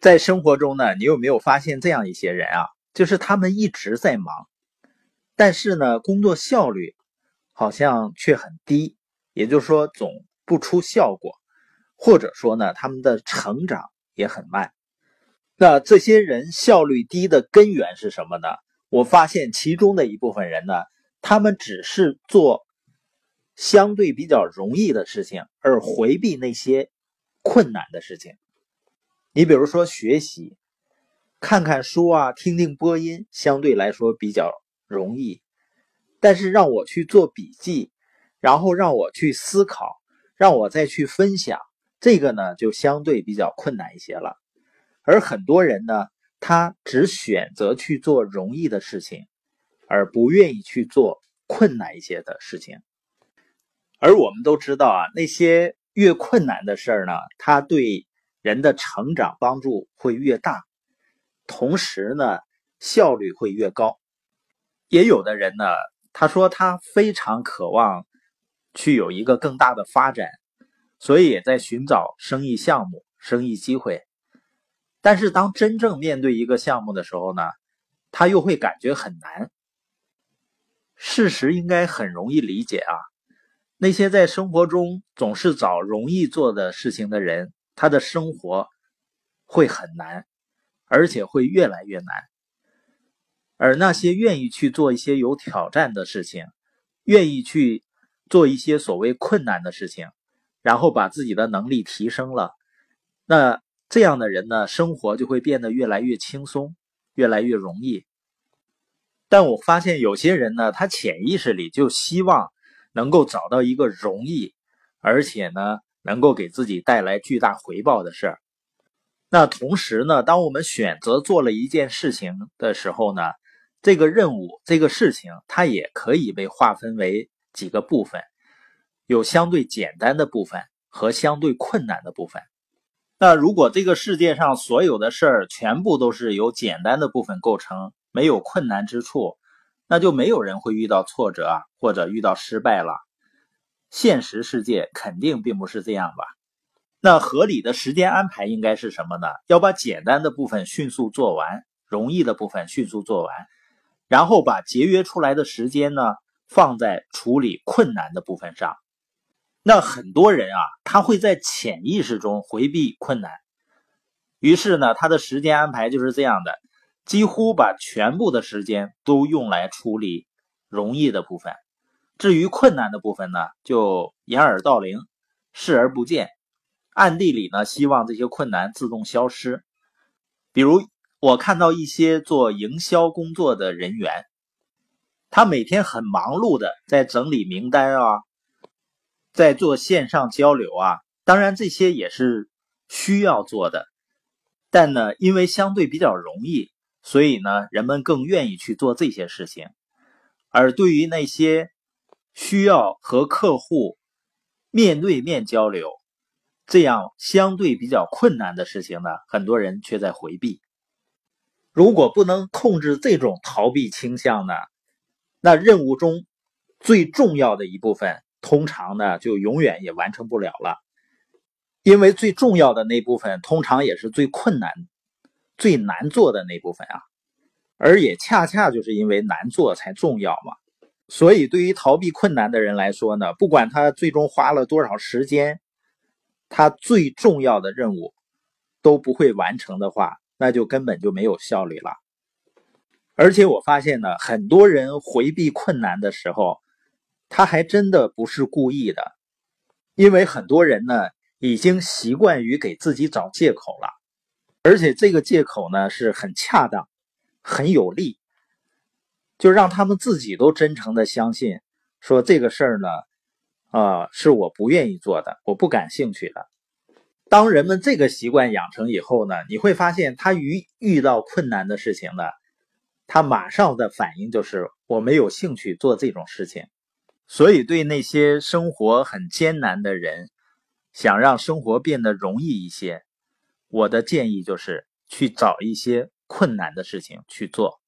在生活中呢，你有没有发现这样一些人啊？就是他们一直在忙，但是呢，工作效率好像却很低，也就是说总不出效果，或者说呢，他们的成长也很慢。那这些人效率低的根源是什么呢？我发现其中的一部分人呢，他们只是做相对比较容易的事情，而回避那些困难的事情。你比如说学习。看看书啊，听听播音，相对来说比较容易。但是让我去做笔记，然后让我去思考，让我再去分享，这个呢就相对比较困难一些了。而很多人呢，他只选择去做容易的事情，而不愿意去做困难一些的事情。而我们都知道啊，那些越困难的事儿呢，它对人的成长帮助会越大。同时呢，效率会越高。也有的人呢，他说他非常渴望去有一个更大的发展，所以也在寻找生意项目、生意机会。但是当真正面对一个项目的时候呢，他又会感觉很难。事实应该很容易理解啊，那些在生活中总是找容易做的事情的人，他的生活会很难。而且会越来越难，而那些愿意去做一些有挑战的事情，愿意去做一些所谓困难的事情，然后把自己的能力提升了，那这样的人呢，生活就会变得越来越轻松，越来越容易。但我发现有些人呢，他潜意识里就希望能够找到一个容易，而且呢，能够给自己带来巨大回报的事儿。那同时呢，当我们选择做了一件事情的时候呢，这个任务、这个事情，它也可以被划分为几个部分，有相对简单的部分和相对困难的部分。那如果这个世界上所有的事儿全部都是由简单的部分构成，没有困难之处，那就没有人会遇到挫折，或者遇到失败了。现实世界肯定并不是这样吧？那合理的时间安排应该是什么呢？要把简单的部分迅速做完，容易的部分迅速做完，然后把节约出来的时间呢放在处理困难的部分上。那很多人啊，他会在潜意识中回避困难，于是呢，他的时间安排就是这样的，几乎把全部的时间都用来处理容易的部分，至于困难的部分呢，就掩耳盗铃，视而不见。暗地里呢，希望这些困难自动消失。比如，我看到一些做营销工作的人员，他每天很忙碌的在整理名单啊，在做线上交流啊。当然，这些也是需要做的，但呢，因为相对比较容易，所以呢，人们更愿意去做这些事情。而对于那些需要和客户面对面交流，这样相对比较困难的事情呢，很多人却在回避。如果不能控制这种逃避倾向呢，那任务中最重要的一部分，通常呢就永远也完成不了了。因为最重要的那部分，通常也是最困难、最难做的那部分啊。而也恰恰就是因为难做才重要嘛。所以，对于逃避困难的人来说呢，不管他最终花了多少时间。他最重要的任务都不会完成的话，那就根本就没有效率了。而且我发现呢，很多人回避困难的时候，他还真的不是故意的，因为很多人呢已经习惯于给自己找借口了，而且这个借口呢是很恰当、很有力，就让他们自己都真诚的相信，说这个事儿呢。啊，是我不愿意做的，我不感兴趣的。当人们这个习惯养成以后呢，你会发现他遇遇到困难的事情呢，他马上的反应就是我没有兴趣做这种事情。所以，对那些生活很艰难的人，想让生活变得容易一些，我的建议就是去找一些困难的事情去做。